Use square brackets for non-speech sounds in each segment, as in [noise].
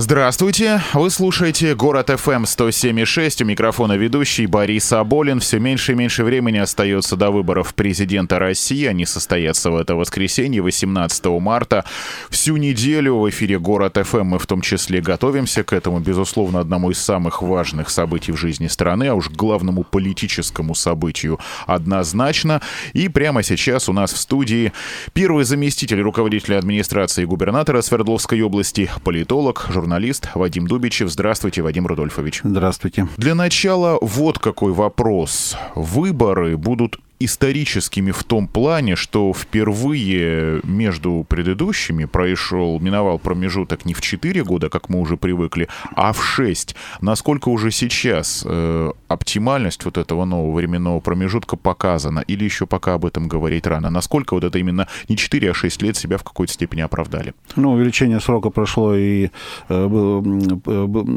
Здравствуйте, вы слушаете «Город FM 107.6», у микрофона ведущий Борис Аболин. Все меньше и меньше времени остается до выборов президента России. Они состоятся в это воскресенье, 18 марта. Всю неделю в эфире «Город FM мы в том числе готовимся к этому, безусловно, одному из самых важных событий в жизни страны, а уж к главному политическому событию однозначно. И прямо сейчас у нас в студии первый заместитель руководителя администрации губернатора Свердловской области, политолог, журналист журналист Вадим Дубичев. Здравствуйте, Вадим Рудольфович. Здравствуйте. Для начала вот какой вопрос. Выборы будут историческими в том плане, что впервые между предыдущими прошел, миновал промежуток не в 4 года, как мы уже привыкли, а в 6. Насколько уже сейчас э, оптимальность вот этого нового временного промежутка показана, или еще пока об этом говорить рано? Насколько вот это именно не 4, а 6 лет себя в какой-то степени оправдали? Ну, увеличение срока прошло, и э, э,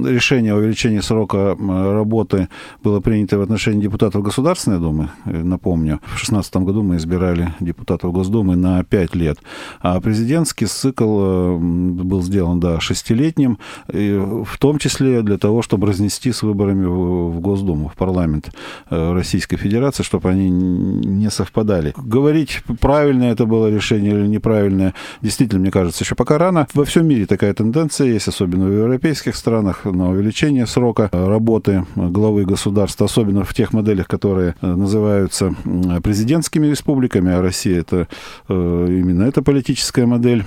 решение о увеличении срока работы было принято в отношении депутатов Государственной Думы, э, напомню, помню, в 2016 году мы избирали депутатов Госдумы на 5 лет. А президентский цикл э, был сделан, да, шестилетним, в том числе для того, чтобы разнести с выборами в Госдуму, в парламент э, Российской Федерации, чтобы они не совпадали. Говорить, правильное это было решение или неправильное, действительно, мне кажется, еще пока рано. Во всем мире такая тенденция есть, особенно в европейских странах, на увеличение срока работы главы государства, особенно в тех моделях, которые э, называются президентскими республиками, а Россия это э, именно эта политическая модель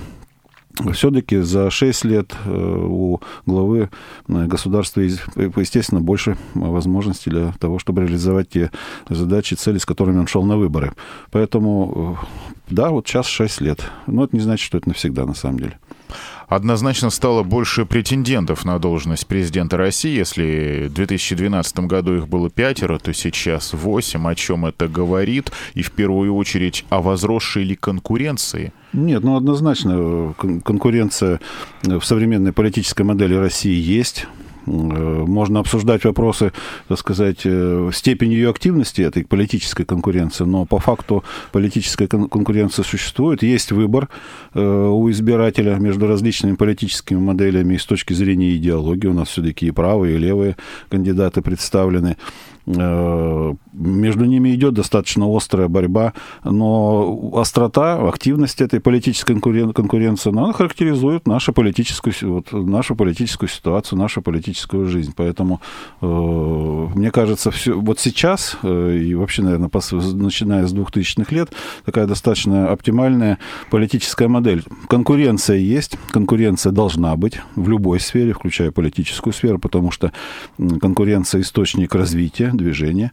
все-таки за 6 лет э, у главы э, государства, естественно, больше возможностей для того, чтобы реализовать те задачи, цели, с которыми он шел на выборы. Поэтому, да, вот сейчас 6 лет. Но это не значит, что это навсегда, на самом деле однозначно стало больше претендентов на должность президента России. Если в 2012 году их было пятеро, то сейчас восемь. О чем это говорит? И в первую очередь о возросшей ли конкуренции? Нет, ну однозначно конкуренция в современной политической модели России есть. Э, можно обсуждать вопросы, так сказать, э, степень ее активности, этой политической конкуренции, но по факту политическая конкуренция существует. Есть выбор э, у избирателя между различными политическими моделями и с точки зрения идеологии. У нас все-таки и правые, и левые кандидаты представлены. Между ними идет достаточно острая борьба, но острота, активность этой политической конкуренции, она характеризует нашу политическую, вот, нашу политическую ситуацию, нашу политическую жизнь. Поэтому, э, мне кажется, все, вот сейчас, э, и вообще, наверное, пос, начиная с 2000-х лет, такая достаточно оптимальная политическая модель. Конкуренция есть, конкуренция должна быть в любой сфере, включая политическую сферу, потому что конкуренция – источник развития, движения.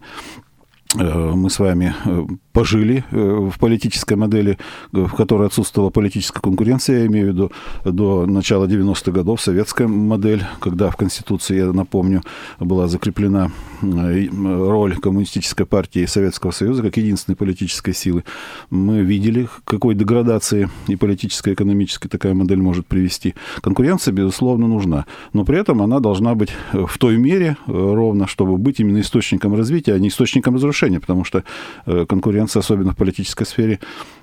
Э, мы с вами э, пожили э, в политической модели, в которой отсутствовала политическая конкуренция, я имею в виду до начала 90-х годов, советская модель, когда в Конституции, я напомню, была закреплена роль Коммунистической партии Советского Союза как единственной политической силы. Мы видели, какой деградации и политической, и экономической такая модель может привести. Конкуренция, безусловно, нужна, но при этом она должна быть в той мере ровно, чтобы быть именно источником развития, а не источником разрушения потому что э, конкуренция, особенно в политической сфере,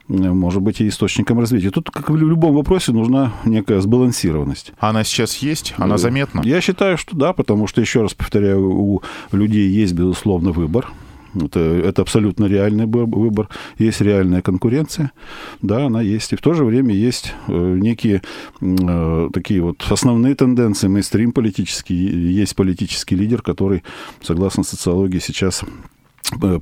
э, может быть и источником развития. Тут, как в любом вопросе, нужна некая сбалансированность. Она сейчас есть? Она э, заметна? Я считаю, что да, потому что, еще раз повторяю, у людей есть, безусловно, выбор. Это, это абсолютно реальный выбор. Есть реальная конкуренция, да, она есть. И в то же время есть некие э, такие вот основные тенденции, мейнстрим политический. Есть политический лидер, который, согласно социологии, сейчас Э,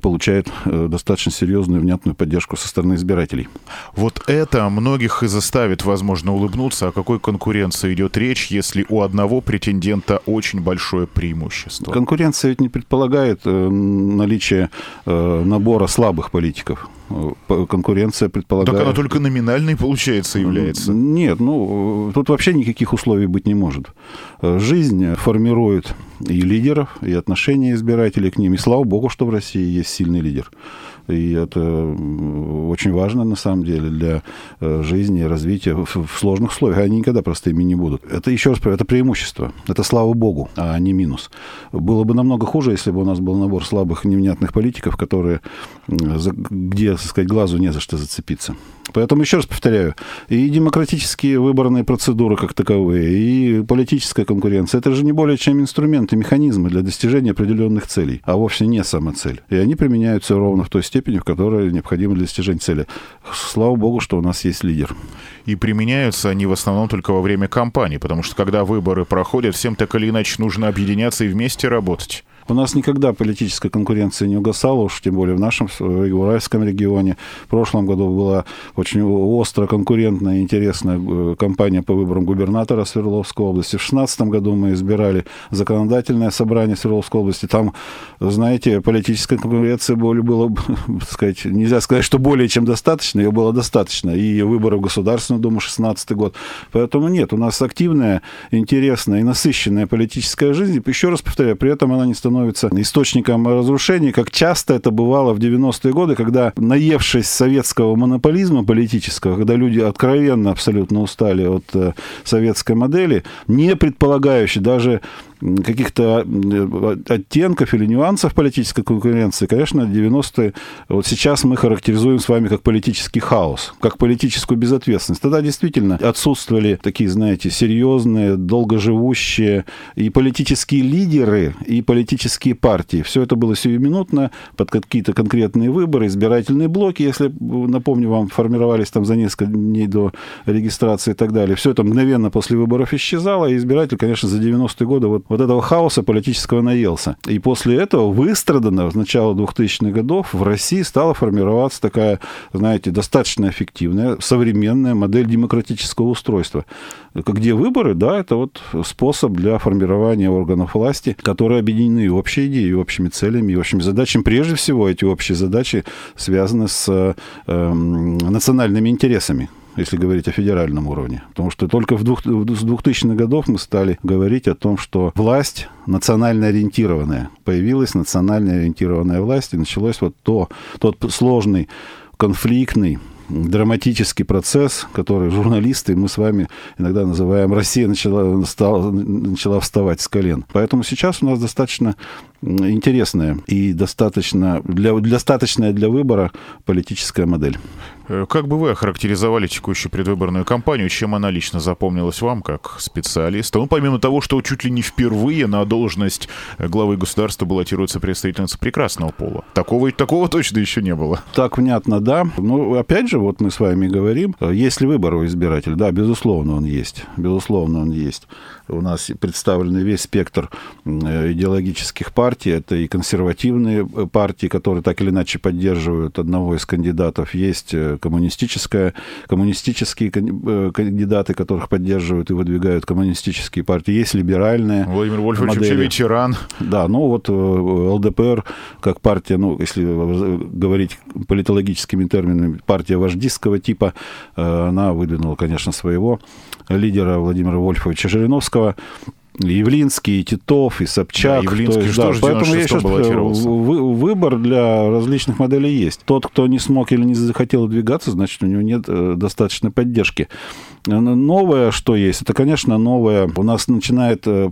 получает э, достаточно серьезную внятную поддержку со стороны избирателей. Вот это многих и заставит, возможно, улыбнуться. О какой конкуренции идет речь, если у одного претендента очень большое преимущество? Конкуренция ведь не предполагает э, наличие набора слабых политиков конкуренция предполагает... Так она только номинальной, получается, является. Нет, ну, тут вообще никаких условий быть не может. Жизнь формирует и лидеров, и отношения избирателей к ним. И слава богу, что в России есть сильный лидер. И это очень важно, на самом деле, для э, жизни и развития в сложных условиях. Они никогда простыми не будут. Это, еще раз, это преимущество. Это слава богу, а не минус. Было бы намного хуже, если бы у нас был набор слабых, невнятных политиков, которые, где, так сказать, глазу не за что зацепиться. Поэтому, еще раз повторяю, и демократические выборные процедуры как таковые, и политическая конкуренция, это же не более чем инструменты, механизмы для достижения определенных целей, а вовсе не сама цель. И они применяются ровно в той степени, в которой необходимо для достижения цели. Слава богу, что у нас есть лидер. И применяются они в основном только во время кампании, потому что когда выборы проходят, всем так или иначе нужно объединяться и вместе работать. У нас никогда политическая конкуренция не угасала, уж тем более в нашем Уральском регионе. В прошлом году была очень остро конкурентная, интересная э, кампания по выборам губернатора Свердловской области. В 2016 году мы избирали законодательное собрание Свердловской области. Там, знаете, политическая конкуренция было, [laughs] было сказать, нельзя сказать, что более чем достаточно, ее было достаточно. И выборы в Государственную Думу 2016 год. Поэтому нет, у нас активная, интересная и насыщенная политическая жизнь. Еще раз повторяю, при этом она не становится становится источником разрушений, как часто это бывало в 90-е годы, когда, наевшись советского монополизма политического, когда люди откровенно абсолютно устали от э, советской модели, не предполагающие даже каких-то э, оттенков или нюансов политической конкуренции, конечно, 90-е, вот сейчас мы характеризуем с вами как политический хаос, как политическую безответственность. Тогда действительно отсутствовали такие, знаете, серьезные, долгоживущие и политические лидеры, и политические партии. Все это было сиюминутно, под какие-то конкретные выборы, избирательные блоки, если, напомню вам, формировались там за несколько дней до регистрации и так далее. Все это мгновенно после выборов исчезало, и избиратель, конечно, за 90-е годы вот вот этого хаоса политического наелся. И после этого выстрадано с начала 2000-х годов в России стала формироваться такая, знаете, достаточно эффективная современная модель демократического устройства, где выборы, да, это вот способ для формирования органов власти, которые объединены общей идеей, общими целями и общими задачами. Прежде всего, эти общие задачи связаны с э, национальными интересами если говорить о федеральном уровне. Потому что только с 2000-х годов мы стали говорить о том, что власть национально ориентированная. Появилась национально ориентированная власть, и началось вот то, тот сложный, конфликтный, драматический процесс, который журналисты, мы с вами иногда называем, Россия начала, стала, начала вставать с колен. Поэтому сейчас у нас достаточно интересная и достаточно для, достаточная для выбора политическая модель. Э, как бы вы охарактеризовали текущую предвыборную кампанию? Чем она лично запомнилась вам как специалиста? Ну, помимо того, что чуть ли не впервые на должность главы государства баллотируется представительница прекрасного пола. Такого, такого точно еще не было. Так внятно, да. Ну, опять же, вот мы с вами говорим, есть ли выбор у избирателя? Да, безусловно, он есть. Безусловно, он есть. У нас представлен весь спектр идеологических партий. Это и консервативные э, партии, которые так или иначе поддерживают одного из кандидатов. Есть э, коммунистическая, коммунистические э, кандидаты, которых поддерживают и выдвигают коммунистические партии. Есть либеральные Владимир Вольфович ветеран. Да, ну вот ЛДПР как партия, ну, если говорить политологическими терминами, партия вождистского типа, она выдвинула, конечно, своего лидера Владимира Вольфовича Жириновского, Зеленского Явлинский, и Титов, и Собчак. Да, Явлинский есть, что да, поэтому я сейчас выбор для различных моделей есть. Тот, кто не смог или не захотел двигаться, значит, у него нет э, достаточной поддержки. Новое, что есть, это, конечно, новое. У нас начинает э,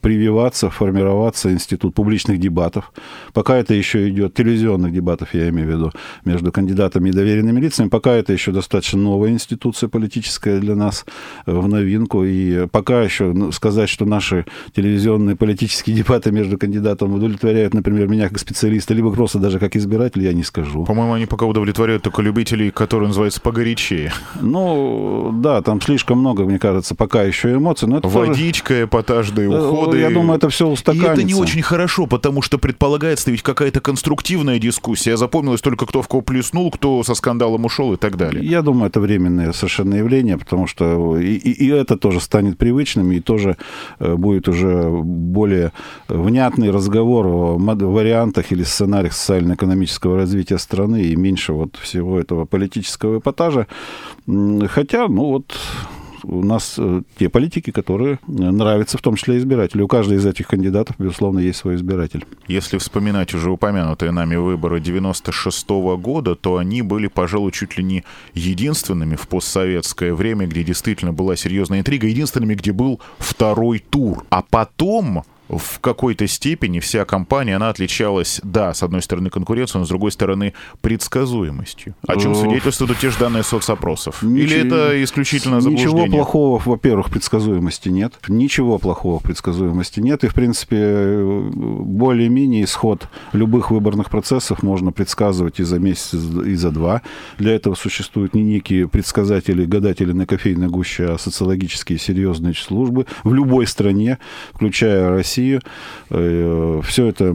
прививаться, формироваться институт публичных дебатов. Пока это еще идет, телевизионных дебатов, я имею в виду, между кандидатами и доверенными лицами. Пока это еще достаточно новая институция политическая для нас э, в новинку. И пока еще ну, сказать, что наш наши телевизионные политические дебаты между кандидатом удовлетворяют, например, меня как специалиста, либо просто даже как избиратель, я не скажу. По-моему, они пока удовлетворяют только любителей, которые называются погорячее. Ну, да, там слишком много, мне кажется, пока еще эмоций. Но это Водичка, тоже... эпатажные э, уходы. Я думаю, это все устаканится. И это не очень хорошо, потому что предполагается ведь какая-то конструктивная дискуссия. Запомнилось только кто в кого плюснул, кто со скандалом ушел и так далее. Я думаю, это временное совершенно явление, потому что и, и, и это тоже станет привычным, и тоже э, будет уже более внятный разговор о вариантах или сценариях социально-экономического развития страны и меньше вот всего этого политического эпатажа. Хотя, ну вот, у нас те политики, которые нравятся в том числе избирателю. У каждого из этих кандидатов, безусловно, есть свой избиратель. Если вспоминать уже упомянутые нами выборы 96 -го года, то они были, пожалуй, чуть ли не единственными в постсоветское время, где действительно была серьезная интрига, единственными, где был второй тур. А потом в какой-то степени вся компания, она отличалась, да, с одной стороны конкуренцией, но с другой стороны предсказуемостью. О чем свидетельствуют те же данные соцопросов? Ничего, Или это исключительно заблуждение? Ничего плохого, во-первых, предсказуемости нет. Ничего плохого предсказуемости нет. И, в принципе, более-менее исход любых выборных процессов можно предсказывать и за месяц, и за два. Для этого существуют не некие предсказатели, гадатели на кофейной гуще, а социологические серьезные службы в любой стране, включая Россию Россию. Э, Все это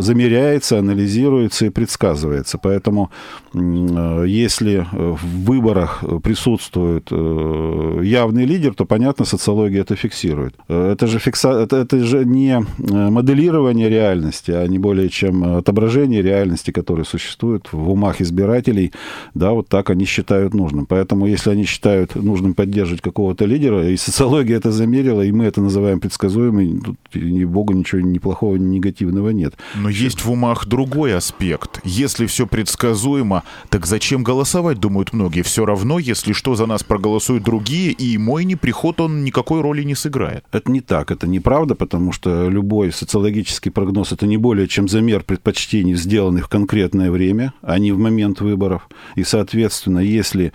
замеряется, анализируется и предсказывается. Поэтому э, если в выборах присутствует э, явный лидер, то, понятно, социология это фиксирует. Это же, фикса... это, это же не моделирование реальности, а не более чем отображение реальности, которая существует в умах избирателей. Да, вот так они считают нужным. Поэтому, если они считают нужным поддерживать какого-то лидера, и социология это замерила, и мы это называем предсказуемой, тут, ни богу, ничего ни плохого, ни негативного нет. Но есть в умах другой аспект. Если все предсказуемо, так зачем голосовать, думают многие. Все равно, если что, за нас проголосуют другие, и мой неприход, он никакой роли не сыграет. Это не так, это неправда, потому что любой социологический прогноз — это не более чем замер предпочтений, сделанных в конкретное время, а не в момент выборов. И, соответственно, если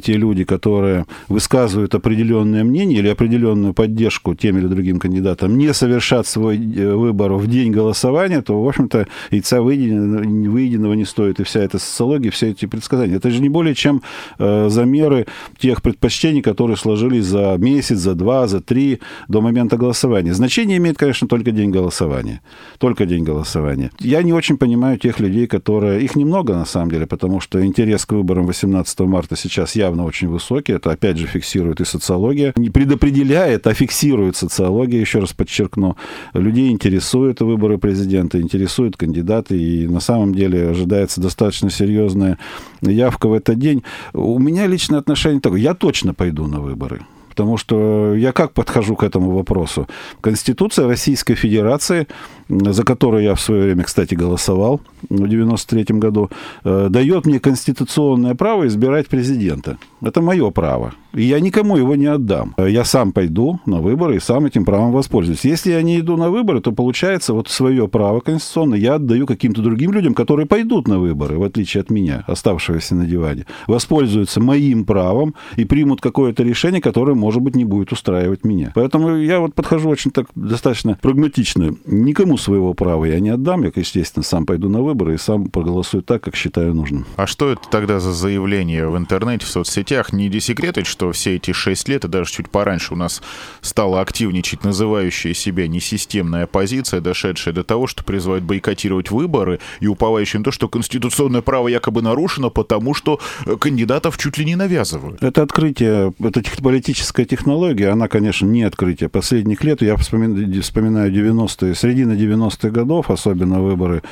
те люди, которые высказывают определенное мнение или определенную поддержку тем или другим кандидатам, не совершат свой э, выбор в день голосования, то, в общем-то, яйца выеденного, не стоит. И вся эта социология, все эти предсказания. Это же не более чем э, замеры тех предпочтений, которые сложились за месяц, за два, за три до момента голосования. Значение имеет, конечно, только день голосования. Только день голосования. Я не очень понимаю тех людей, которые... Их немного, на самом деле, потому что интерес к выборам 18 марта сейчас я явно очень высокий. Это, опять же, фиксирует и социология. Не предопределяет, а фиксирует социология, еще раз подчеркну. Людей интересуют выборы президента, интересуют кандидаты, и на самом деле ожидается достаточно серьезная явка в этот день. У меня личное отношение такое. Я точно пойду на выборы. Потому что я как подхожу к этому вопросу? Конституция Российской Федерации, за которую я в свое время, кстати, голосовал в 93 году, э, дает мне конституционное право избирать президента. Это мое право. И я никому его не отдам. Я сам пойду на выборы и сам этим правом воспользуюсь. Если я не иду на выборы, то получается вот свое право конституционное я отдаю каким-то другим людям, которые пойдут на выборы, в отличие от меня, оставшегося на диване, воспользуются моим правом и примут какое-то решение, которое, может быть, не будет устраивать меня. Поэтому я вот подхожу очень так достаточно прагматично. Никому своего права я не отдам. Я, естественно, сам пойду на выборы и сам проголосую так, как считаю нужным. А что это тогда за заявление в интернете, в соцсетях? Не десекретить, что все эти шесть лет, и даже чуть пораньше у нас стала активничать называющая себя несистемная оппозиция, дошедшая до того, что призывает бойкотировать выборы и уповающая на то, что конституционное право якобы нарушено, потому что э, кандидатов чуть ли не навязывают. Это открытие, это политическая технология, она, конечно, не открытие последних лет. Я вспоминаю, вспоминаю 90-е, середина 90-х годов, особенно выборы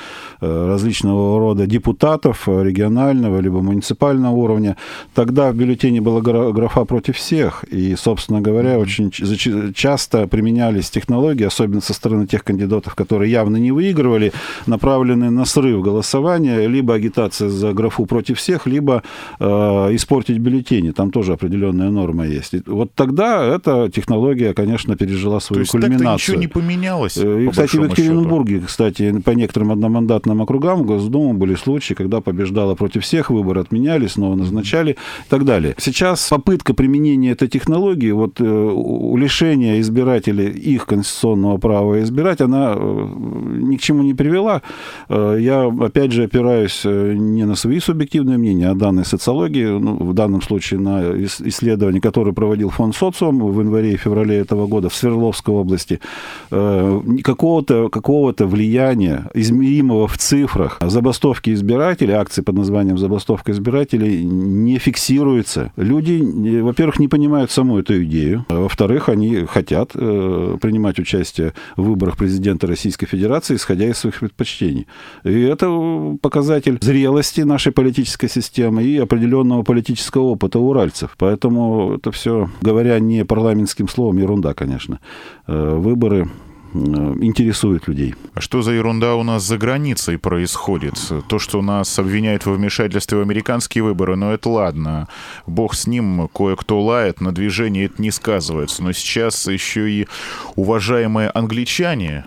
э, различного рода депутатов регионального либо муниципального уровня. Тогда в бюллетене была графа против всех. И, собственно говоря, очень часто применялись технологии, особенно со стороны тех кандидатов, которые явно не выигрывали, направленные на срыв голосования, либо агитация за графу против всех, либо э, испортить бюллетени. Там тоже определенная норма есть. И вот тогда эта технология, конечно, пережила свою То есть кульминацию. ничего не поменялось. Э, и, кстати, в Екатеринбурге, счету. кстати, по некоторым одномандатным округам в Госдуму были случаи, когда побеждала против всех, выборы отменяли, снова назначали и так далее. Сейчас попытка применения этой технологии, вот э, лишения избирателей их конституционного права избирать, она э, ни к чему не привела. Э, я, опять же, опираюсь не на свои субъективные мнения, а данные социологии, ну, в данном случае на исследование, которое проводил фонд социум в январе и феврале этого года в Свердловской области. Какого-то какого влияния, измеримого в цифрах, забастовки избирателей, акции под названием забастовка избирателей не фиксируется. Люди во-первых, не понимают саму эту идею. А во-вторых, они хотят э, принимать участие в выборах президента Российской Федерации, исходя из своих предпочтений. И это показатель зрелости нашей политической системы и определенного политического опыта уральцев. Поэтому это все, говоря не парламентским словом, ерунда, конечно. Э, выборы интересует людей. А что за ерунда у нас за границей происходит? То, что нас обвиняют во вмешательстве в американские выборы, ну это ладно. Бог с ним, кое-кто лает, на движение это не сказывается. Но сейчас еще и уважаемые англичане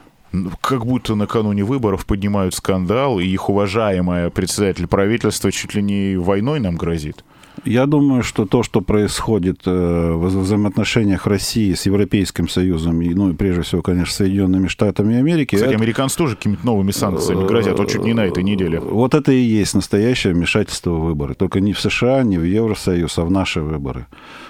как будто накануне выборов поднимают скандал, и их уважаемая председатель правительства чуть ли не войной нам грозит. Я думаю, что то, что происходит э, в взаимоотношениях России с Европейским Союзом, и, ну и прежде всего, конечно, Соединенными Штатами Америки... Кстати, это... американцы тоже какими-то новыми санкциями грозят, вот чуть не на этой неделе. Вот это и есть настоящее вмешательство в выборы. Только не в США, не в Евросоюз, а в наши выборы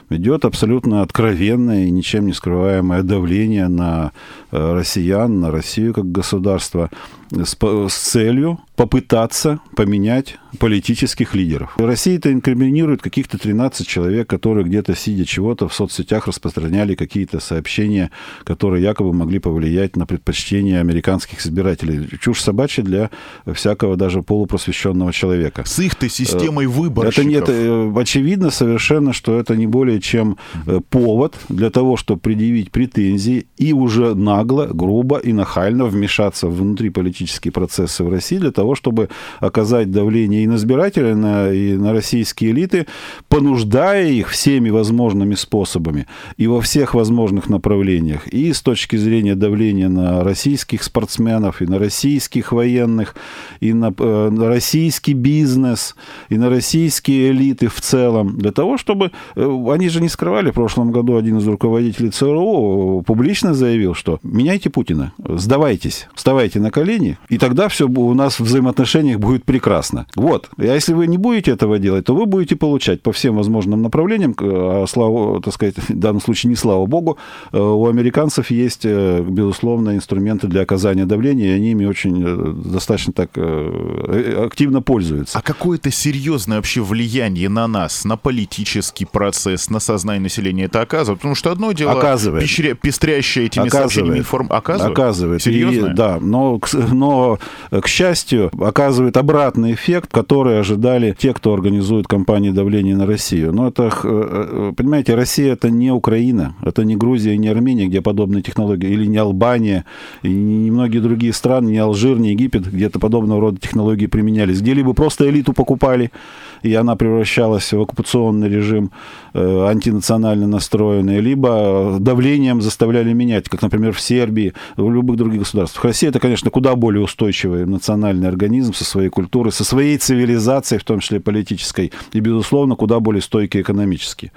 идет абсолютно откровенное и ничем не скрываемое давление на э, россиян, на Россию как государство с, с целью попытаться поменять политических лидеров. Россия-то инкриминирует каких-то 13 человек, которые где-то сидя чего-то в соцсетях распространяли какие-то сообщения, которые якобы могли повлиять на предпочтение американских избирателей. Чушь собачья для всякого даже полупросвещенного человека. С их-то системой выборщиков. Это нет, э, очевидно совершенно, что это не более чем э, повод для того, чтобы предъявить претензии и уже нагло, грубо и нахально вмешаться внутри политические процессы в России для того, чтобы оказать давление и на избирателей, и на, и на российские элиты, понуждая их всеми возможными способами и во всех возможных направлениях. И с точки зрения давления на российских спортсменов, и на российских военных, и на, э, на российский бизнес, и на российские элиты в целом, для того, чтобы... Э, они же не скрывали, в прошлом году один из руководителей ЦРУ публично заявил, что меняйте Путина, сдавайтесь, вставайте на колени, и тогда все у нас в взаимоотношениях будет прекрасно. Вот. А если вы не будете этого делать, то вы будете получать по всем возможным направлениям, а слава, так сказать, [laughs] в данном случае не слава богу, э, у американцев есть, э, безусловно, инструменты для оказания давления, и они ими очень э, достаточно так активно пользуются. А какое-то серьезное вообще влияние на нас, на политический процесс, на сознание населения это оказывает? Потому что одно дело, оказывает. Пещря, пестрящее этими оказывает. сообщениями информ... Оказывает? Оказывает. Серьезно? И, да, но, но, к счастью, оказывает обратный эффект, который ожидали те, кто организует кампании давления на Россию. Но это, э, э, понимаете, Россия это не Украина, это не Грузия, не Армения, где подобные технологии, или не Албания, и не многие другие страны, не Алжир, не Египет, где-то подобного рода технологии применялись. Где-либо просто элиту покупали, и она превращалась в оккупационный режим, э, антинационально настроенный, либо давлением заставляли менять, как, например, в Сербии, в любых других государствах. Россия это, конечно, куда более устойчивый национальный организм со своей культурой, со своей цивилизацией, в том числе политической, и, безусловно, куда более стойкий экономически.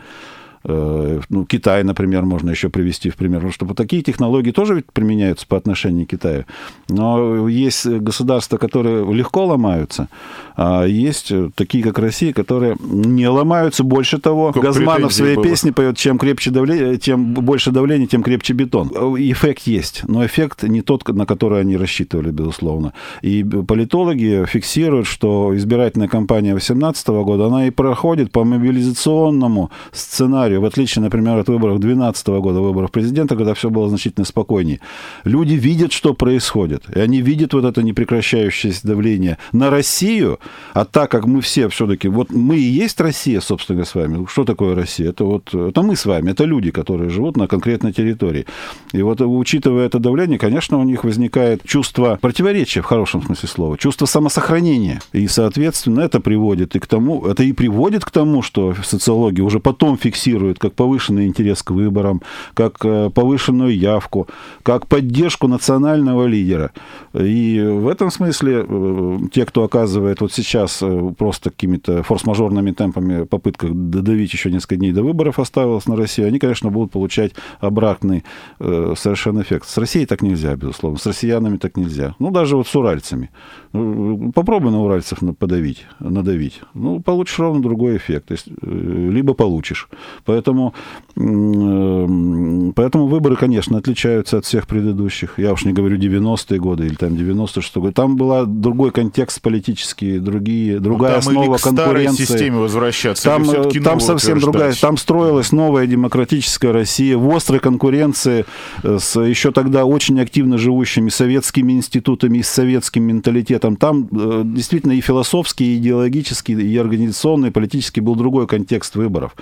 Э, ну, Китай, например, можно еще привести в пример, потому что такие технологии тоже ведь применяются по отношению к Китаю. Но есть государства, которые легко ломаются, а есть такие, как Россия, которые не ломаются. Больше того, как Газманов в своей было. песне поет, чем крепче давление, тем больше давления, тем крепче бетон. Эффект есть, но эффект не тот, на который они рассчитывали, безусловно. И политологи фиксируют, что избирательная кампания 2018 года, она и проходит по мобилизационному сценарию, в отличие, например, от выборов 2012 года, выборов президента, когда все было значительно спокойнее. Люди видят, что происходит, и они видят вот это непрекращающееся давление на Россию, а так как мы все все-таки, вот мы и есть Россия, собственно, с вами. Что такое Россия? Это вот, это мы с вами, это люди, которые живут на конкретной территории. И вот учитывая это давление, конечно, у них возникает чувство противоречия в хорошем смысле слова, чувство самосохранения. И, соответственно, это приводит и к тому, это и приводит к тому, что социология уже потом фиксирует демонстрирует как повышенный интерес к выборам, как э, повышенную явку, как поддержку национального лидера. И в этом смысле э, те, кто оказывает вот сейчас э, просто какими-то форс-мажорными темпами попытках додавить еще несколько дней до выборов оставилось на Россию, они, конечно, будут получать обратный совершенно эффект. С Россией так нельзя, безусловно. С россиянами так нельзя. Ну, даже вот с уральцами. Ну, попробуй на уральцев подавить, надавить. Ну, получишь ровно другой эффект. То есть, либо получишь Поэтому, поэтому выборы, конечно, отличаются от всех предыдущих. Я уж не говорю 90-е годы или там 96-й год. Там был другой контекст политический, другие, другая ну, основа или к конкуренции. системе возвращаться. Там, там совсем другая. Там строилась новая демократическая Россия в острой конкуренции с еще тогда очень активно живущими советскими институтами и с советским менталитетом. Там э, действительно и философский, и идеологический, и организационный, и политический был другой контекст выборов.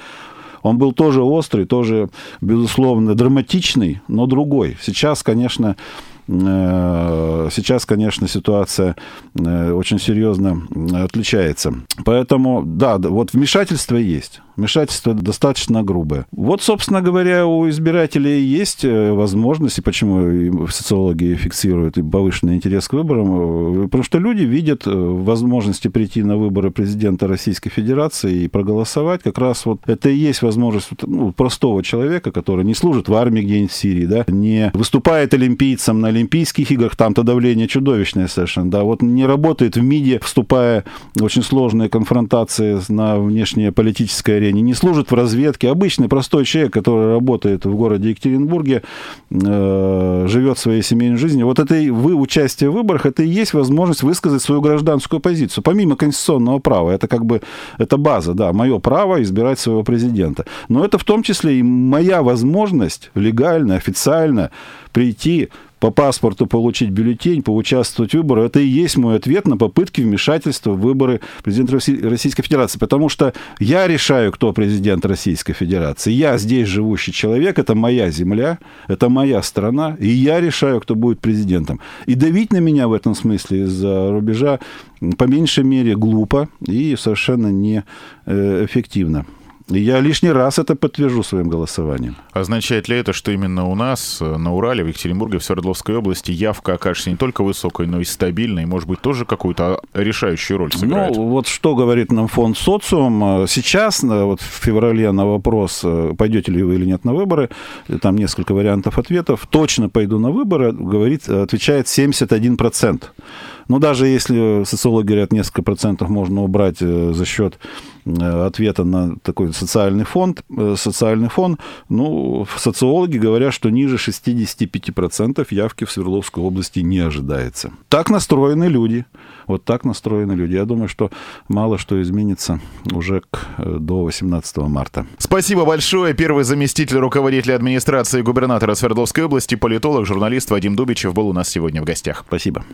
Он был тоже острый, тоже, безусловно, драматичный, но другой. Сейчас, конечно, Э, сейчас, конечно, ситуация э, очень серьезно отличается. Поэтому, да, вот вмешательство есть. Вмешательство достаточно грубое. Вот, собственно говоря, у избирателей есть э, возможность, и почему социологи фиксируют и повышенный интерес к выборам, потому что люди видят возможности прийти на выборы президента Российской Федерации и проголосовать. Как раз вот это и есть возможность ну, простого человека, который не служит в армии где-нибудь в Сирии, да, не выступает олимпийцем на Олимпийских играх там-то давление чудовищное совершенно, да, вот не работает в МИДе, вступая в очень сложные конфронтации на внешней политической арене, не служит в разведке, обычный простой человек, который работает в городе Екатеринбурге, э, живет своей семейной жизнью, вот это вы участие в выборах, это и есть возможность высказать свою гражданскую позицию, помимо конституционного права, это как бы, это база, да, мое право избирать своего президента, но это в том числе и моя возможность легально, официально прийти по паспорту получить бюллетень, поучаствовать в выборах, это и есть мой ответ на попытки вмешательства в выборы президента Российской Федерации. Потому что я решаю, кто президент Российской Федерации. Я здесь живущий человек, это моя земля, это моя страна, и я решаю, кто будет президентом. И давить на меня в этом смысле из-за рубежа по меньшей мере глупо и совершенно неэффективно. Я лишний раз это подтвержу своим голосованием. Означает ли это, что именно у нас, э, на Урале, в Екатеринбурге, в Свердловской области, явка окажется не только высокой, но и стабильной, и, может быть, тоже какую-то решающую роль сыграет? Ну, вот что говорит нам фонд социум. Э, сейчас, э, вот в феврале на вопрос, пойдете ли вы или нет на выборы, там несколько вариантов ответов, точно пойду на выборы, говорит, отвечает 71%. Но даже если социологи говорят, несколько процентов можно убрать за счет ответа на такой социальный фонд, э, социальный фон, ну, социологи говорят, что ниже 65% явки в Свердловской области не ожидается. Так настроены люди. Вот так настроены люди. Я думаю, что мало что изменится уже к, э, до 18 марта. Спасибо большое. Первый заместитель руководителя администрации губернатора Свердловской области, политолог, журналист Вадим Дубичев был у нас сегодня в гостях. Спасибо.